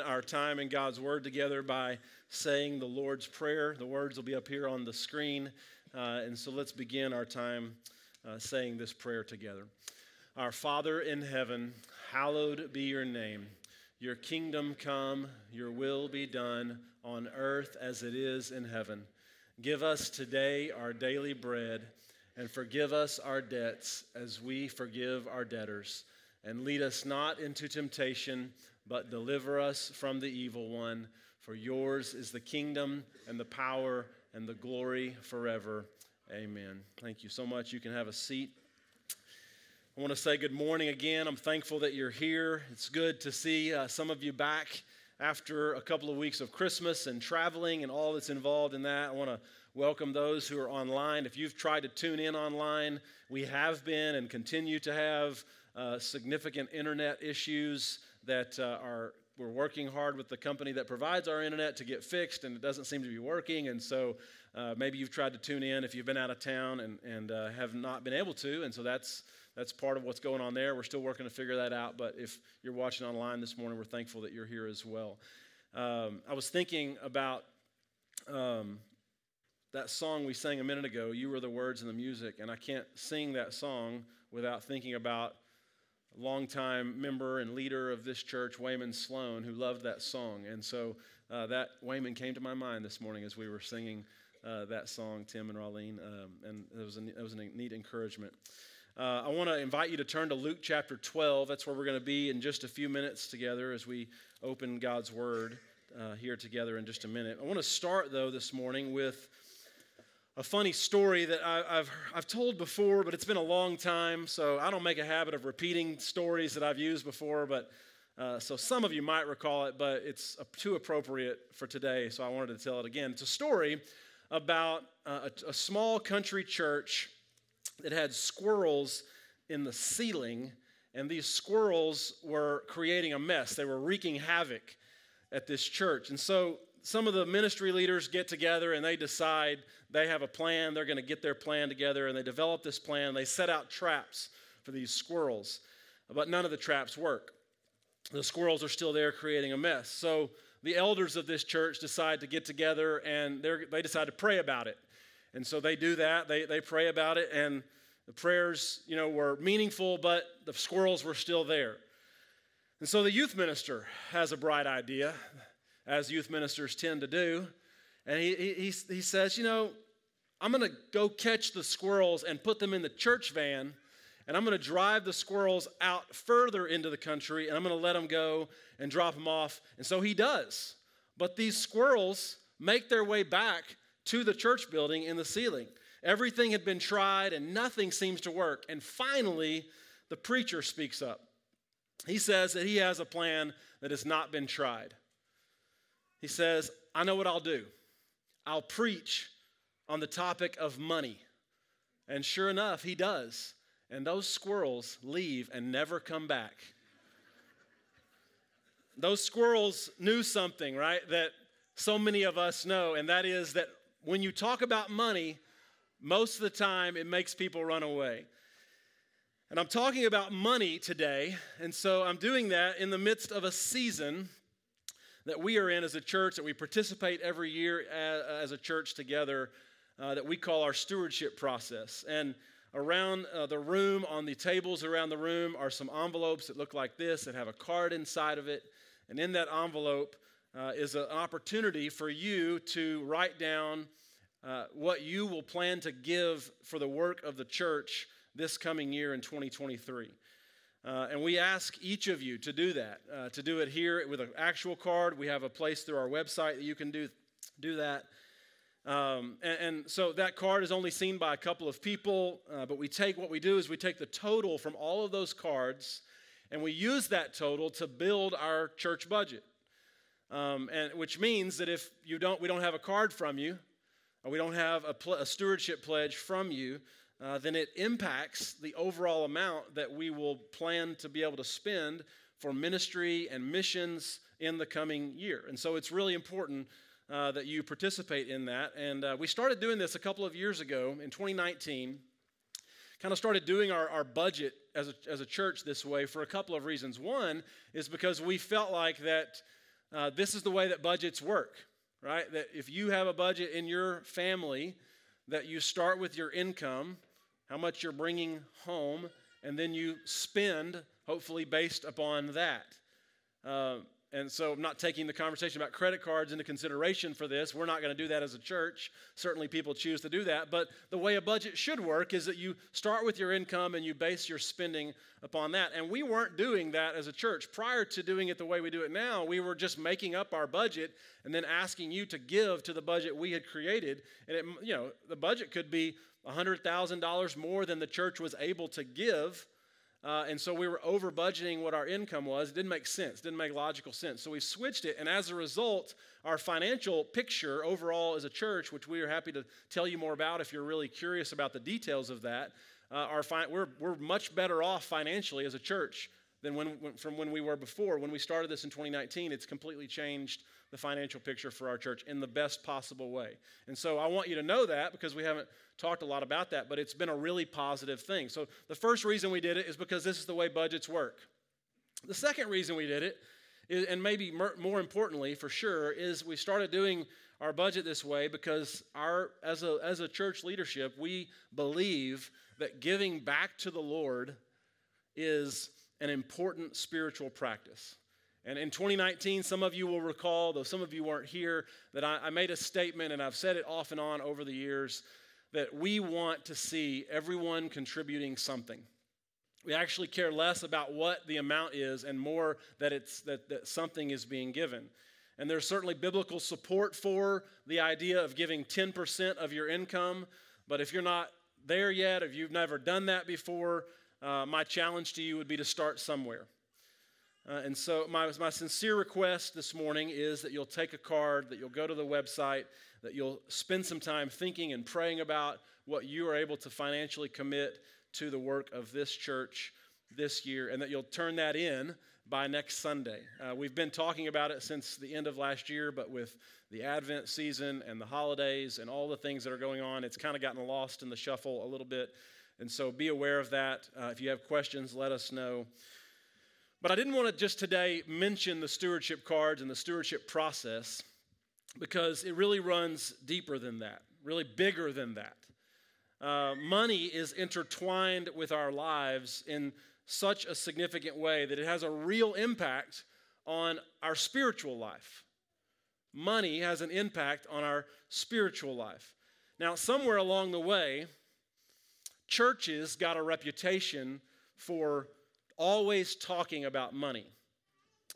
our time in God's Word together by saying the Lord's Prayer. The words will be up here on the screen. Uh, and so let's begin our time uh, saying this prayer together. Our Father in heaven, hallowed be your name. Your kingdom come, your will be done on earth as it is in heaven. Give us today our daily bread and forgive us our debts as we forgive our debtors. And lead us not into temptation but deliver us from the evil one. For yours is the kingdom and the power and the glory forever. Amen. Thank you so much. You can have a seat. I want to say good morning again. I'm thankful that you're here. It's good to see uh, some of you back after a couple of weeks of Christmas and traveling and all that's involved in that. I want to welcome those who are online. If you've tried to tune in online, we have been and continue to have uh, significant internet issues that uh, are we're working hard with the company that provides our internet to get fixed, and it doesn't seem to be working. And so uh, maybe you've tried to tune in if you've been out of town and, and uh, have not been able to. And so that's that's part of what's going on there. We're still working to figure that out. But if you're watching online this morning, we're thankful that you're here as well. Um, I was thinking about um, that song we sang a minute ago. You were the words and the music, and I can't sing that song without thinking about longtime member and leader of this church, Wayman Sloan, who loved that song. And so uh, that Wayman came to my mind this morning as we were singing uh, that song, Tim and Raleen, um, and it was, a, it was a neat encouragement. Uh, I want to invite you to turn to Luke chapter 12. That's where we're going to be in just a few minutes together as we open God's Word uh, here together in just a minute. I want to start, though, this morning with a funny story that I, have I've told before, but it's been a long time, so I don't make a habit of repeating stories that I've used before. But uh, so some of you might recall it, but it's too appropriate for today, so I wanted to tell it again. It's a story about uh, a, a small country church that had squirrels in the ceiling, and these squirrels were creating a mess. They were wreaking havoc at this church, and so some of the ministry leaders get together and they decide they have a plan. They're going to get their plan together and they develop this plan. They set out traps for these squirrels, but none of the traps work. The squirrels are still there creating a mess. So the elders of this church decide to get together and they decide to pray about it. And so they do that. They, they pray about it and the prayers, you know, were meaningful, but the squirrels were still there. And so the youth minister has a bright idea as youth ministers tend to do. And he, he, he says, You know, I'm going to go catch the squirrels and put them in the church van, and I'm going to drive the squirrels out further into the country, and I'm going to let them go and drop them off. And so he does. But these squirrels make their way back to the church building in the ceiling. Everything had been tried, and nothing seems to work. And finally, the preacher speaks up. He says that he has a plan that has not been tried. He says, I know what I'll do. I'll preach on the topic of money. And sure enough, he does. And those squirrels leave and never come back. those squirrels knew something, right, that so many of us know, and that is that when you talk about money, most of the time it makes people run away. And I'm talking about money today, and so I'm doing that in the midst of a season that we are in as a church, that we participate every year as, a church together, uh, that we call our stewardship process. And around uh, the room, on the tables around the room, are some envelopes that look like this that have a card inside of it. And in that envelope uh, is an opportunity for you to write down uh, what you will plan to give for the work of the church this coming year in 2023. Uh, and we ask each of you to do that, uh, to do it here with an actual card. We have a place through our website that you can do, do that. Um, and, and, so that card is only seen by a couple of people, uh, but we take what we do is we take the total from all of those cards and we use that total to build our church budget. Um, and which means that if you don't, we don't have a card from you, or we don't have a, pl- a stewardship pledge from you, uh, then it impacts the overall amount that we will plan to be able to spend for ministry and missions in the coming year. And so it's really important uh, that you participate in that. And uh, we started doing this a couple of years ago in 2019. Kind of started doing our, our budget as a, as a church this way for a couple of reasons. One is because we felt like that uh, this is the way that budgets work, right? That if you have a budget in your family, that you start with your income, how much you're bringing home, and then you spend, hopefully based upon that. Uh, and so I'm not taking the conversation about credit cards into consideration for this. We're not going to do that as a church. Certainly, people choose to do that. But the way a budget should work is that you start with your income and you base your spending upon that. And we weren't doing that as a church. Prior to doing it the way we do it now, we were just making up our budget and then asking you to give to the budget we had created. And it, you know, the budget could be $100,000 more than the church was able to give uh, and so we were over budgeting what our income was. It didn't make sense, didn't make logical sense. So we switched it. And as a result, our financial picture overall as a church, which we are happy to tell you more about if you're really curious about the details of that, uh, our fi- we're, we're much better off financially as a church than when, when, from when we were before. When we started this in 2019, it's completely changed the financial picture for our church in the best possible way. And so I want you to know that because we haven't talked a lot about that, but it's been a really positive thing. So the first reason we did it is because this is the way budgets work. The second reason we did it, is, and maybe more importantly for sure, is we started doing our budget this way because our as a as a church leadership, we believe that giving back to the Lord is an important spiritual practice. And in 2019, some of you will recall, though some of you weren't here, that I, I, made a statement, and I've said it off and on over the years, that we want to see everyone contributing something. We actually care less about what the amount is and more that, it's, that, that something is being given. And there's certainly biblical support for the idea of giving 10% of your income. But if you're not there yet, if you've never done that before, uh, my challenge to you would be to start somewhere. Uh, and so, my, my sincere request this morning is that you'll take a card, that you'll go to the website, that you'll spend some time thinking and praying about what you are able to financially commit to the work of this church this year, and that you'll turn that in by next Sunday. Uh, we've been talking about it since the end of last year, but with the Advent season and the holidays and all the things that are going on, it's kind of gotten lost in the shuffle a little bit. And so be aware of that. Uh, if you have questions, let us know. But I didn't want to just today mention the stewardship cards and the stewardship process because it really runs deeper than that, really bigger than that. Uh, money is intertwined with our lives in such a significant way that it has a real impact on our spiritual life. Money has an impact on our spiritual life. Now, somewhere along the way, churches got a reputation for always talking about money.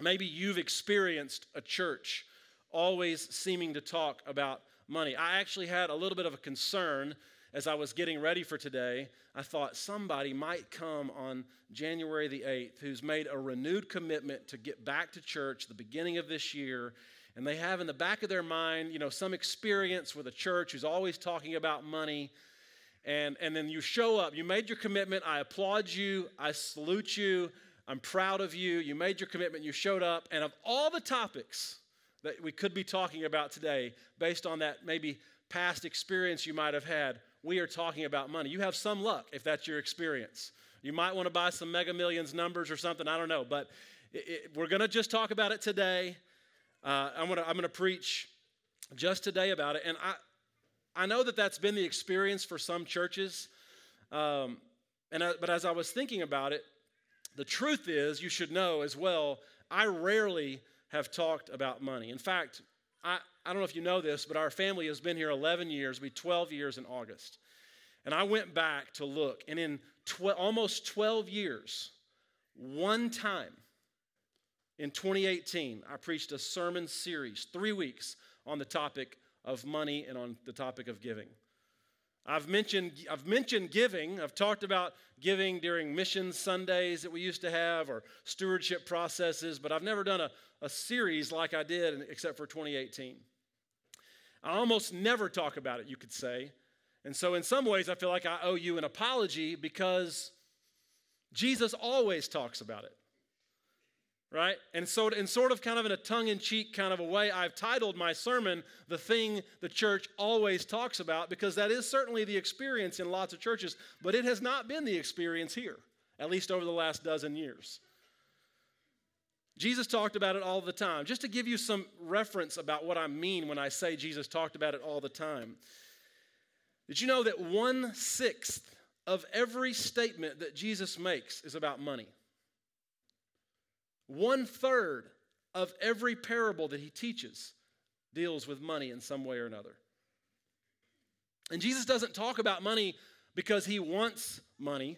Maybe you've experienced a church always seeming to talk about money. I actually had a little bit of a concern as I was getting ready for today. I thought somebody might come on January the 8th who's made a renewed commitment to get back to church the beginning of this year. And they have in the back of their mind, you know, some experience with a church who's always talking about money and, and then you show up. You made your commitment. I applaud you. I salute you. I'm proud of you. You made your commitment. You showed up. And of all the topics that we could be talking about today, based on that maybe past experience you might have had, we are talking about money. You have some luck if that's your experience. You might want to buy some mega millions numbers or something. I don't know. But it, it, we're going to just talk about it today. Uh, I'm going to I'm going to preach just today about it. And I, I know that that's been the experience for some churches. Um, and I, but as I was thinking about it, the truth is, you should know as well, I rarely have talked about money. In fact, I, I don't know if you know this, but our family has been here 11 years, we 12 years in August. And I went back to look, and in tw- almost 12 years, one time in 2018, I preached a sermon series, three weeks, on the topic of money and on the topic of giving. I've mentioned, I've mentioned giving. I've talked about giving during mission Sundays that we used to have or stewardship processes, but I've never done a, a series like I did except for 2018. I almost never talk about it, you could say. And so, in some ways, I feel like I owe you an apology because Jesus always talks about it right? And so, in sort of kind of in a tongue in cheek kind of a way, I've titled my sermon, The Thing the Church Always Talks About, because that is certainly the experience in lots of churches, but it has not been the experience here, at least over the last dozen years. Jesus talked about it all the time. Just to give you some reference about what I mean when I say Jesus talked about it all the time. Did you know that one sixth of every statement that Jesus makes is about money? One third of every parable that he teaches deals with money in some way or another. And Jesus doesn't talk about money because he wants money.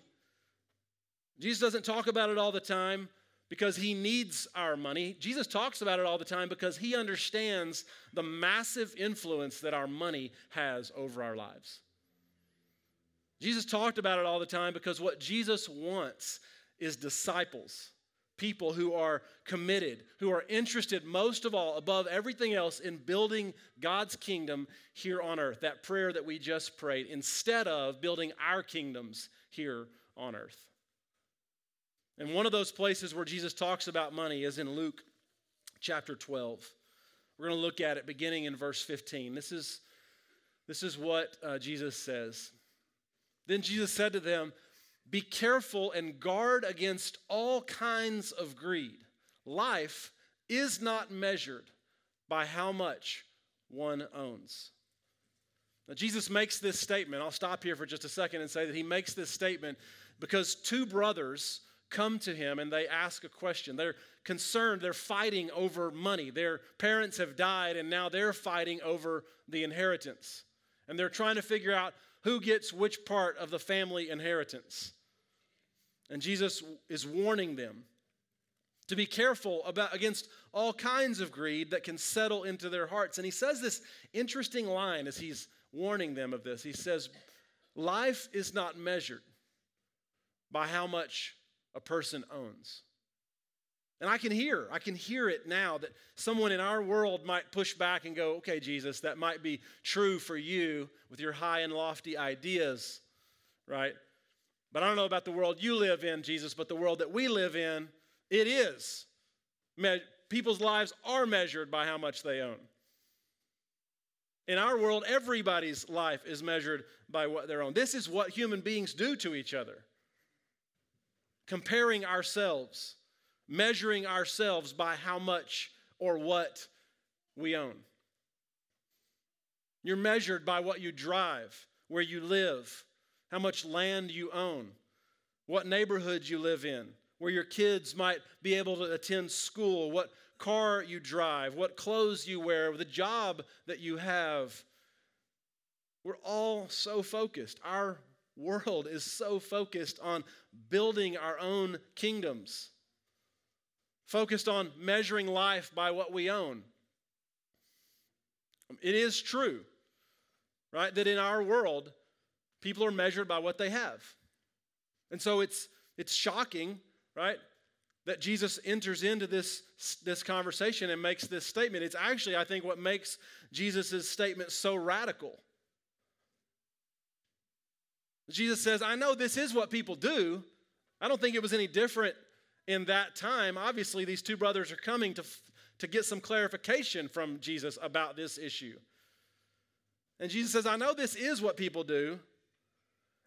Jesus doesn't talk about it all the time because he needs our money. Jesus talks about it all the time because he understands the massive influence that our money has over our lives. Jesus talked about it all the time because what Jesus wants is disciples, people who are committed, who are interested most of all, above everything else, in building God's kingdom here on earth. That prayer that we just prayed, instead of building our kingdoms here on earth. And one of those places where Jesus talks about money is in Luke chapter 12. We're going to look at it beginning in verse 15. This is, this is what uh, Jesus says. Then Jesus said to them, Be careful and guard against all kinds of greed. Life is not measured by how much one owns. Now, Jesus makes this statement. I'll stop here for just a second and say that he makes this statement because two brothers come to him and they ask a question. They're concerned, they're fighting over money. Their parents have died and now they're fighting over the inheritance. And they're trying to figure out who gets which part of the family inheritance. And Jesus is warning them to be careful about against all kinds of greed that can settle into their hearts. And he says this interesting line as he's warning them of this. He says, Life is not measured by how much a person owns. And I can hear, I can hear it now that someone in our world might push back and go, okay, Jesus, that might be true for you with your high and lofty ideas, right? But I don't know about the world you live in, Jesus, but the world that we live in, it is. Me- people's lives are measured by how much they own. In our world, everybody's life is measured by what they own. This is what human beings do to each other comparing ourselves, measuring ourselves by how much or what we own. You're measured by what you drive, where you live, how much land you own, what neighborhood you live in, where your kids might be able to attend school, what car you drive, what clothes you wear, the job that you have. We're all so focused. Our world is so focused on building our own kingdoms, focused on measuring life by what we own. It is true, right, that in our world, people are measured by what they have. And so it's, it's shocking, right, that Jesus enters into this, this conversation and makes this statement. It's actually, I think, what makes Jesus' statement so radical. Jesus says, I know this is what people do. I don't think it was any different in that time. Obviously, these two brothers are coming to, to get some clarification from Jesus about this issue. And Jesus says, I know this is what people do.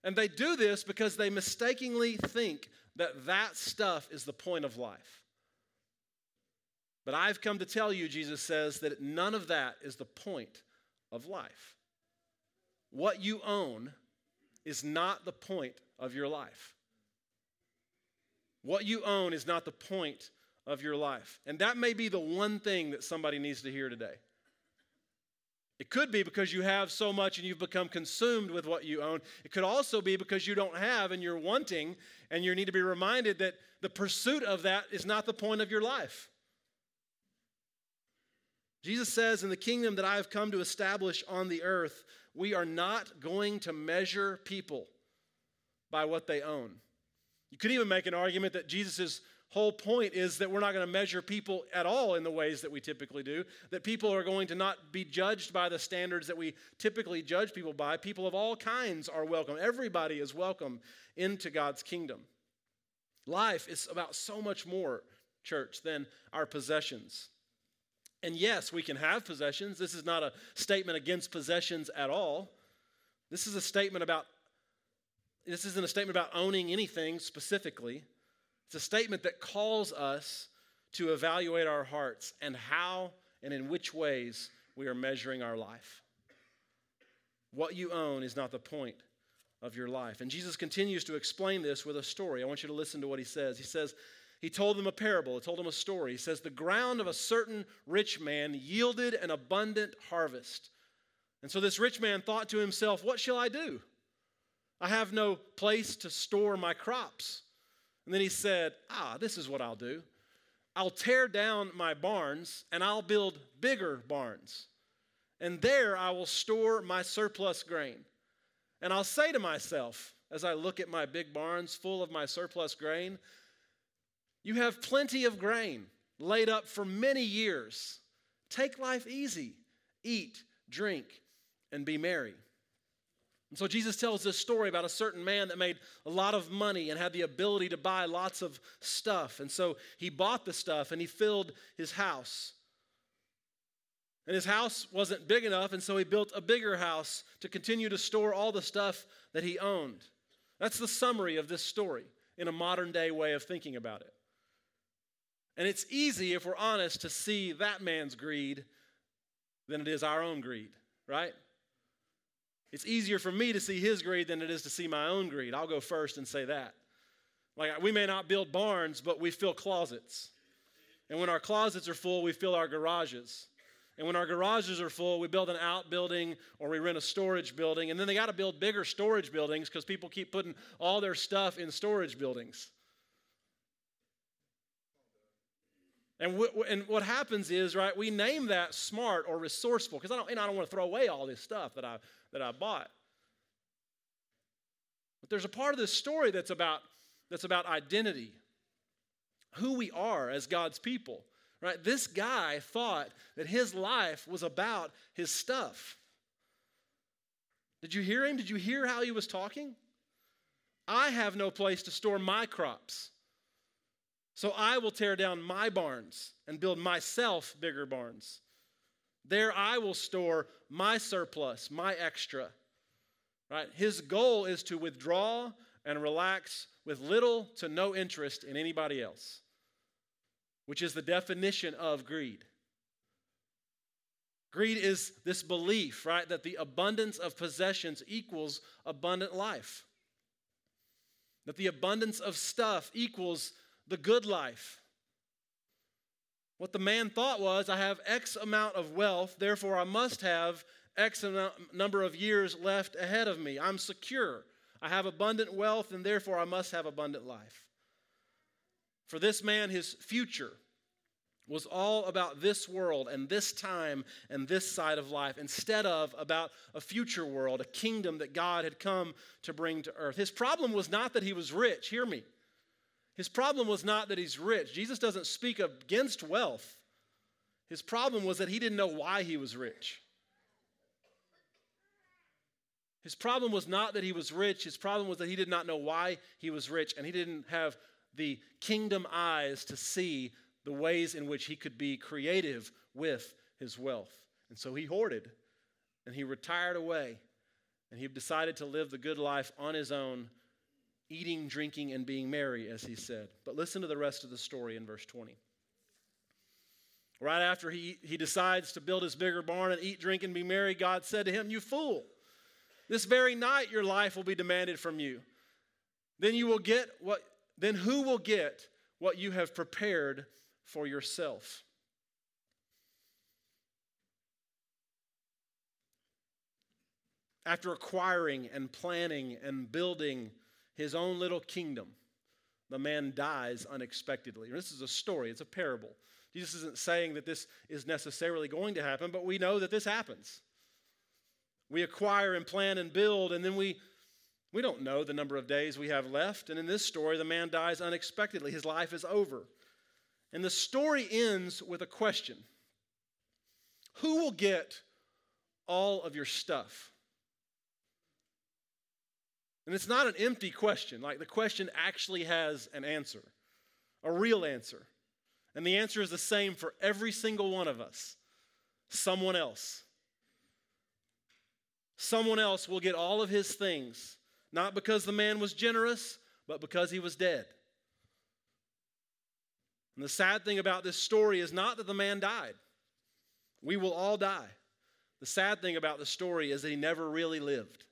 And they do this because they mistakenly think that that stuff is the point of life. But I've come to tell you, Jesus says, that none of that is the point of life. What you own is not the point of your life. What you own is not the point of your life. And that may be the one thing that somebody needs to hear today. It could be because you have so much and you've become consumed with what you own. It could also be because you don't have and you're wanting, and you need to be reminded that the pursuit of that is not the point of your life. Jesus says, In the kingdom that I have come to establish on the earth, we are not going to measure people by what they own. You could even make an argument that Jesus' whole point is that we're not going to measure people at all in the ways that we typically do, that people are going to not be judged by the standards that we typically judge people by. People of all kinds are welcome, everybody is welcome into God's kingdom. Life is about so much more, church, than our possessions. And yes, we can have possessions. This is not a statement against possessions at all. This is a statement about, this isn't a statement about owning anything specifically. It's a statement that calls us to evaluate our hearts and how and in which ways we are measuring our life. What you own is not the point of your life. And Jesus continues to explain this with a story. I want you to listen to what he says. He says, He told them a parable, he told them a story. He says, The ground of a certain rich man yielded an abundant harvest. And so this rich man thought to himself, What shall I do? I have no place to store my crops. And then he said, Ah, this is what I'll do. I'll tear down my barns and I'll build bigger barns. And there I will store my surplus grain. And I'll say to myself, as I look at my big barns full of my surplus grain, you have plenty of grain laid up for many years. Take life easy, eat, drink, and be merry. And so Jesus tells this story about a certain man that made a lot of money and had the ability to buy lots of stuff. And so he bought the stuff and he filled his house. And his house wasn't big enough, and so he built a bigger house to continue to store all the stuff that he owned. That's the summary of this story in a modern day way of thinking about it. And it's easy, if we're honest, to see that man's greed than it is our own greed, right? It's easier for me to see his greed than it is to see my own greed. I'll go first and say that. Like, we may not build barns, but we fill closets. And when our closets are full, we fill our garages. And when our garages are full, we build an outbuilding or we rent a storage building. And then they got to build bigger storage buildings because people keep putting all their stuff in storage buildings. And, and what happens is, right, we name that smart or resourceful because I don't, I don't want to throw away all this stuff that I, that I bought. But there's a part of this story that's about, that's about identity, who we are as God's people. Right? This guy thought that his life was about his stuff. Did you hear him? Did you hear how he was talking? I have no place to store my crops. So I will tear down my barns and build myself bigger barns. There I will store my surplus, my extra. Right? His goal is to withdraw and relax with little to no interest in anybody else, which is the definition of greed. Greed is this belief, right, that the abundance of possessions equals abundant life. That the abundance of stuff equals the good life. What the man thought was, I have X amount of wealth, therefore I must have X amount, number of years left ahead of me. I'm secure. I have abundant wealth, and therefore I must have abundant life. For this man, his future was all about this world and this time and this side of life instead of about a future world, a kingdom that God had come to bring to earth. His problem was not that he was rich, hear me. His problem was not that he's rich. Jesus doesn't speak against wealth. His problem was that he didn't know why he was rich. His problem was not that he was rich. His problem was that he did not know why he was rich, and he didn't have the kingdom eyes to see the ways in which he could be creative with his wealth. And so he hoarded, and he retired away, and he decided to live the good life on his own eating, drinking, and being merry, as he said. But listen to the rest of the story in verse 20. Right after he, he decides to build his bigger barn and eat, drink, and be merry, God said to him, You fool, this very night your life will be demanded from you. Then you will get what then who will get what you have prepared for yourself? After acquiring and planning and building his own little kingdom, the man dies unexpectedly. This is a story, it's a parable. Jesus isn't saying that this is necessarily going to happen, but we know that this happens. We acquire and plan and build, and then we we don't know the number of days we have left. And in this story, the man dies unexpectedly. His life is over. And the story ends with a question Who will get all of your stuff? And it's not an empty question, like the question actually has an answer, a real answer. And the answer is the same for every single one of us someone else. Someone else will get all of his things, not because the man was generous, but because he was dead. And the sad thing about this story is not that the man died. We will all die. The sad thing about the story is that he never really lived.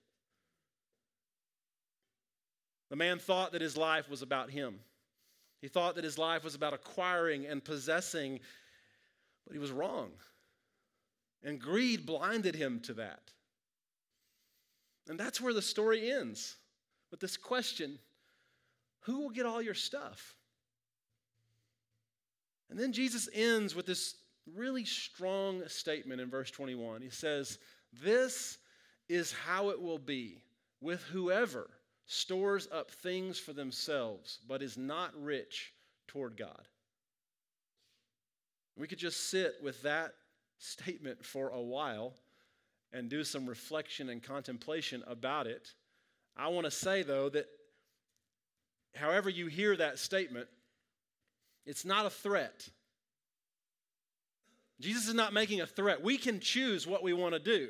The man thought that his life was about him. He thought that his life was about acquiring and possessing, but he was wrong. And greed blinded him to that. And that's where the story ends with this question Who will get all your stuff? And then Jesus ends with this really strong statement in verse 21. He says, This is how it will be with whoever stores up things for themselves, but is not rich toward God. We could just sit with that statement for a while and do some reflection and contemplation about it. I want to say, though, that however you hear that statement, it's not a threat. Jesus is not making a threat. We can choose what we want to do,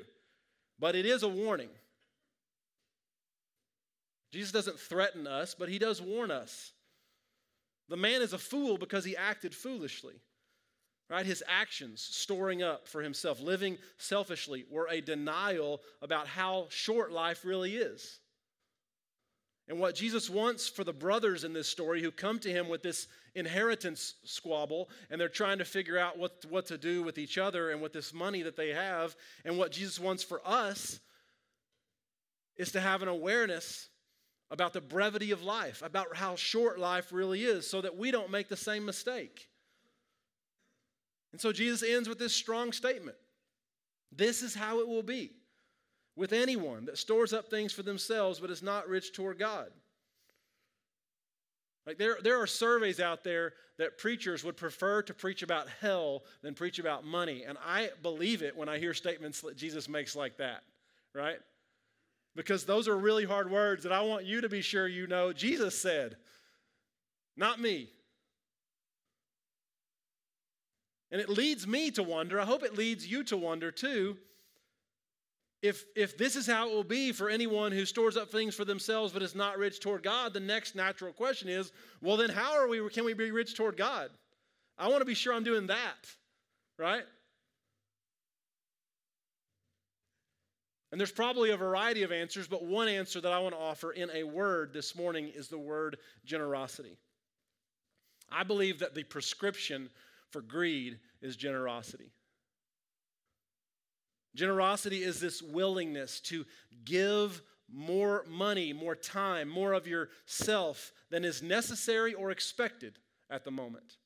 but it is a warning. Jesus doesn't threaten us, but he does warn us. The man is a fool because he acted foolishly. Right? His actions, storing up for himself, living selfishly, were a denial about how short life really is. And what Jesus wants for the brothers in this story who come to him with this inheritance squabble and they're trying to figure out what, what to do with each other and with this money that they have, and what Jesus wants for us is to have an awareness about the brevity of life, about how short life really is, so that we don't make the same mistake. And so Jesus ends with this strong statement This is how it will be with anyone that stores up things for themselves but is not rich toward God. Like there, there are surveys out there that preachers would prefer to preach about hell than preach about money. And I believe it when I hear statements that Jesus makes like that, right? Because those are really hard words that I want you to be sure you know Jesus said, not me. And it leads me to wonder, I hope it leads you to wonder too, if, if this is how it will be for anyone who stores up things for themselves but is not rich toward God, the next natural question is, well, then how are we, can we be rich toward God? I want to be sure I'm doing that, right? And there's probably a variety of answers, but one answer that I want to offer in a word this morning is the word generosity. I believe that the prescription for greed is generosity. Generosity is this willingness to give more money, more time, more of yourself than is necessary or expected at the moment.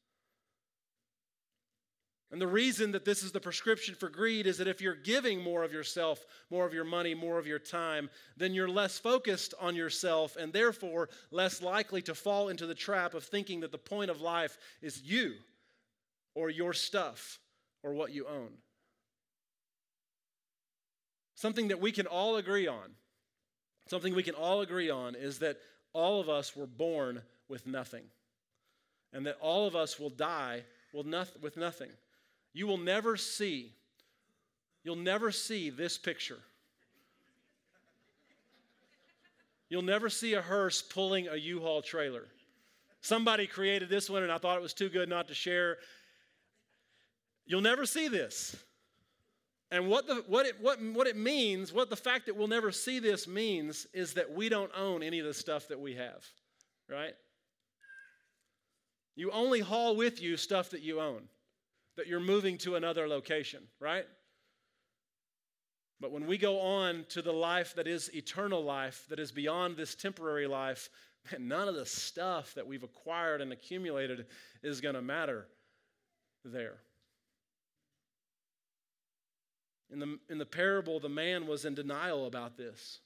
And the reason that this is the prescription for greed is that if you're giving more of yourself, more of your money, more of your time, then you're less focused on yourself and therefore less likely to fall into the trap of thinking that the point of life is you or your stuff or what you own. Something that we can all agree on, something we can all agree on is that all of us were born with nothing and that all of us will die with nothing. You will never see, you'll never see this picture. You'll never see a hearse pulling a U Haul trailer. Somebody created this one, and I thought it was too good not to share. You'll never see this. And what, the, what, it, what, what it means, what the fact that we'll never see this means, is that we don't own any of the stuff that we have, right? You only haul with you stuff that you own that you're moving to another location, right? But when we go on to the life that is eternal life, that is beyond this temporary life, man, none of the stuff that we've acquired and accumulated is going to matter there. In the, in the parable, the man was in denial about this.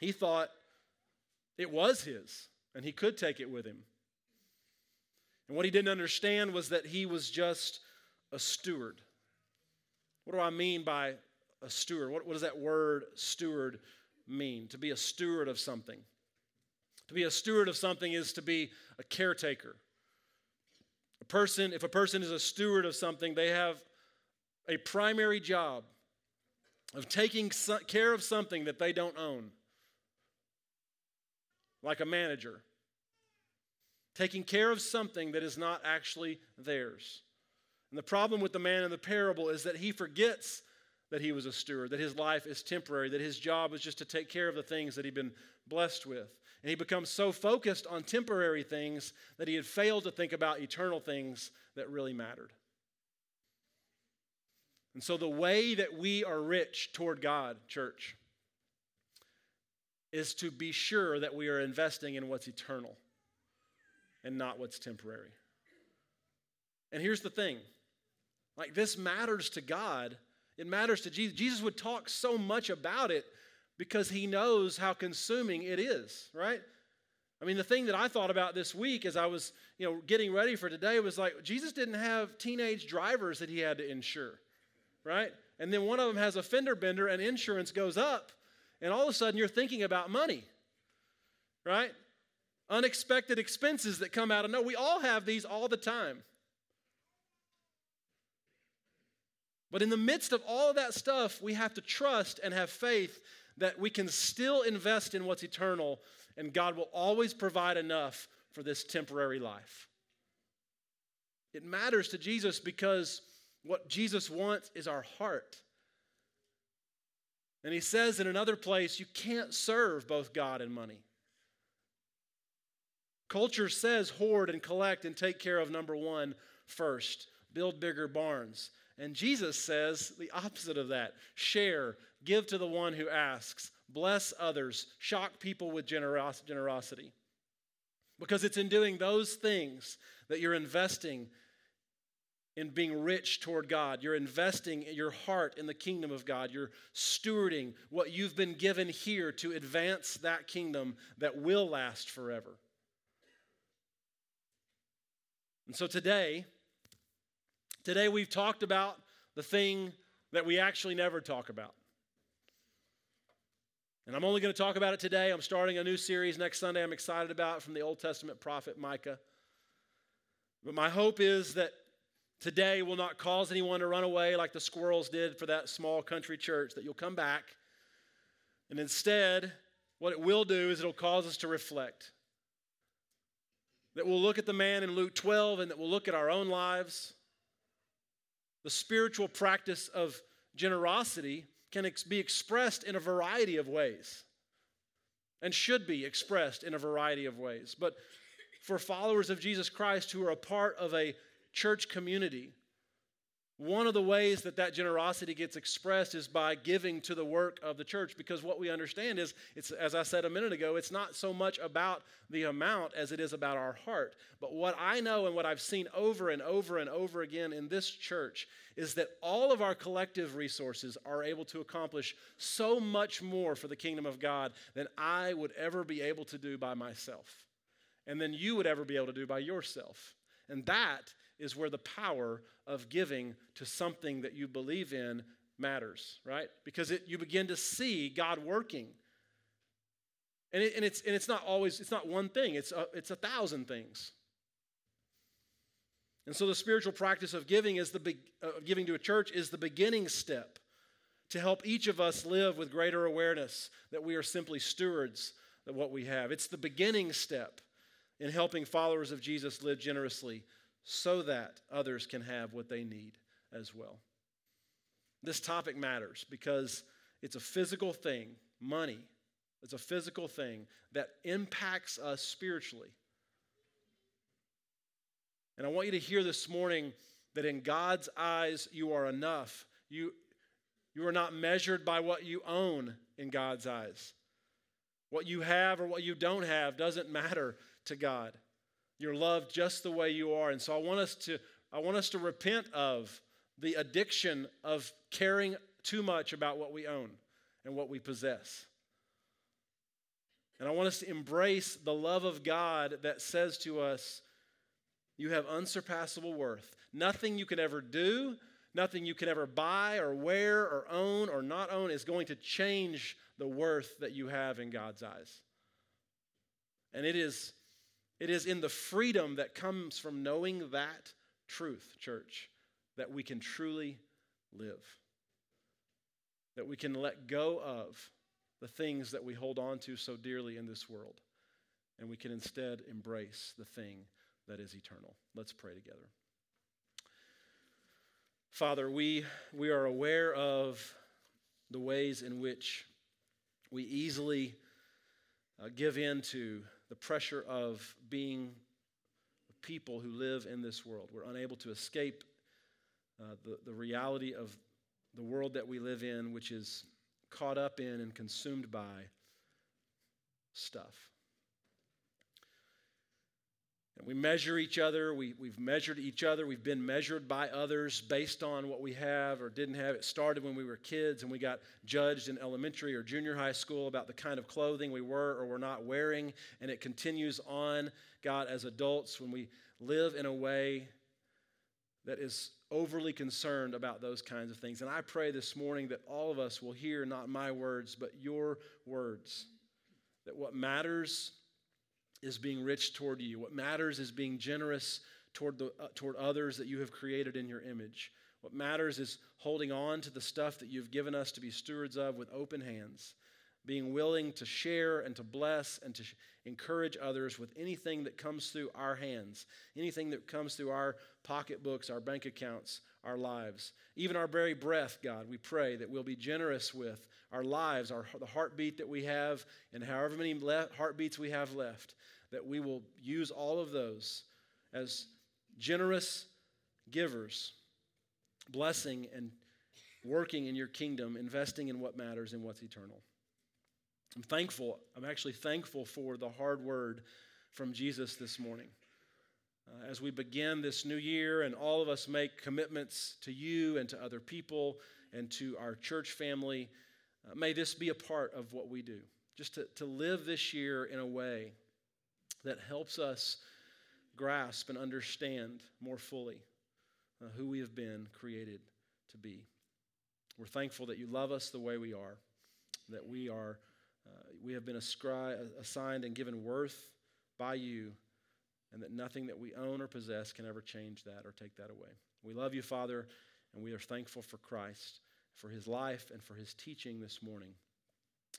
He thought it was his and he could take it with him. And what he didn't understand was that he was just a steward. What do I mean by a steward? What, what does that word steward mean? To be a steward of something. To be a steward of something is to be a caretaker. A person, if a person is a steward of something, they have a primary job of taking care of something that they don't own, like a manager. Taking care of something that is not actually theirs. And the problem with the man in the parable is that he forgets that he was a steward, that his life is temporary, that his job is just to take care of the things that he'd been blessed with. And he becomes so focused on temporary things that he had failed to think about eternal things that really mattered. And so, the way that we are rich toward God, church, is to be sure that we are investing in what's eternal and not what's temporary. And here's the thing like, this matters to God, it matters to Jesus. Jesus would talk so much about it because he knows how consuming it is, right? I mean, the thing that I thought about this week as I was, you know, getting ready for today was like Jesus didn't have teenage drivers that he had to insure, right? And then one of them has a fender bender and insurance goes up, and all of a sudden you're thinking about money, right? Unexpected expenses that come out of no. We all have these all the time. But in the midst of all of that stuff, we have to trust and have faith that we can still invest in what's eternal, and God will always provide enough for this temporary life. It matters to Jesus because what Jesus wants is our heart. And he says in another place, you can't serve both God and money. Culture says hoard and collect and take care of number one first, build bigger barns. And Jesus says the opposite of that share, give to the one who asks, bless others, shock people with generos- generosity. Because it's in doing those things that you're investing in being rich toward God. You're investing your heart in the kingdom of God. You're stewarding what you've been given here to advance that kingdom that will last forever. And so today, Today we've talked about the thing that we actually never talk about. And I'm only going to talk about it today. I'm starting a new series next Sunday I'm excited about from the Old Testament prophet Micah. But my hope is that today will not cause anyone to run away like the squirrels did for that small country church, that you'll come back. And instead, what it will do is it'll cause us to reflect. That we'll look at the man in Luke 12 and that we'll look at our own lives the spiritual practice of generosity can ex- be expressed in a variety of ways and should be expressed in a variety of ways. But for followers of Jesus Christ who are a part of a church community, one of the ways that that generosity gets expressed is by giving to the work of the church because what we understand is it's as I said a minute ago it's not so much about the amount as it is about our heart. But what I know and what I've seen over and over and over again in this church is that all of our collective resources are able to accomplish so much more for the kingdom of God than I would ever be able to do by myself. And then you would ever be able to do by yourself. And that is where the power of giving to something that you believe in matters, right? Because it, you begin to see God working. And, it, and, it's, and it's not always, it's not one thing, it's a, it's a thousand things. And so the spiritual practice of giving is the be, uh, giving to a church is the beginning step to help each of us live with greater awareness that we are simply stewards of what we have. It's the beginning step in helping followers of Jesus live generously so that others can have what they need as well. This topic matters because it's a physical thing, money. It's a physical thing that impacts us spiritually. And I want you to hear this morning that in God's eyes, you are enough. You, you are not measured by what you own in God's eyes. What you have or what you don't have doesn't matter to God. You're loved just the way you are. And so I want us to I want us to repent of the addiction of caring too much about what we own and what we possess. And I want us to embrace the love of God that says to us, You have unsurpassable worth. Nothing you can ever do, nothing you can ever buy or wear or own or not own is going to change the worth that you have in God's eyes. And it is it is in the freedom that comes from knowing that truth, church, that we can truly live. That we can let go of the things that we hold on to so dearly in this world. and we can instead embrace the thing that is eternal. Let's pray together. Father, we, we are aware of the ways in which we easily uh, give in to the pressure of being people who live in this world. We're unable to escape uh, the, the reality of the world that we live in, which is caught up in and consumed by stuff. And we measure each other. We, we've measured each other. We've been measured by others based on what we have or didn't have. It started when we were kids and we got judged in elementary or junior high school about the kind of clothing we were or were not wearing. And it continues on, God, as adults when we live in a way that is overly concerned about those kinds of things. And I pray this morning that all of us will hear not my words, but your words. That what matters is being rich toward you. What matters is being generous toward, the, uh, toward others that you have created in your image. What matters is holding on to the stuff that you've given us to be stewards of with open hands, being willing to share and to bless and to sh- encourage others with anything that comes through our hands, anything that comes through our pocketbooks, our bank accounts, our lives. Even our very breath, God, we pray that we'll be generous with our lives, our, the heartbeat that we have, and however many le- heartbeats we have left, that we will use all of those as generous givers, blessing and working in your kingdom, investing in what matters and what's eternal. I'm thankful. I'm actually thankful for the hard word from Jesus this morning. Uh, as we begin this new year and all of us make commitments to you and to other people and to our church family, uh, may this be a part of what we do. Just to, to live this year in a way that helps us grasp and understand more fully uh, who we have been created to be. We're thankful that you love us the way we are, that we are uh, we have been ascri- assigned and given worth by you, and that nothing that we own or possess can ever change that or take that away. We love you, Father, and we are thankful for Christ, for his life, and for his teaching this morning.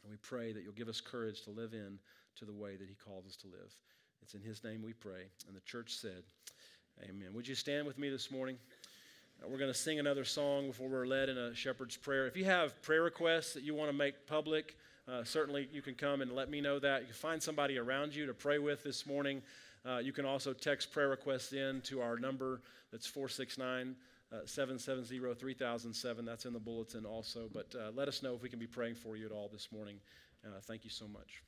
And we pray that you'll give us courage to live in to the way that he calls us to live. It's in his name we pray. And the church said, Amen. Would you stand with me this morning? Uh, we're going to sing another song before we're led in a shepherd's prayer. If you have prayer requests that you want to make public, uh, certainly you can come and let me know that. You can find somebody around you to pray with this morning. Uh, you can also text prayer requests in to our number that's 469 uh, 770 3007. That's in the bulletin also. But uh, let us know if we can be praying for you at all this morning. Uh, thank you so much.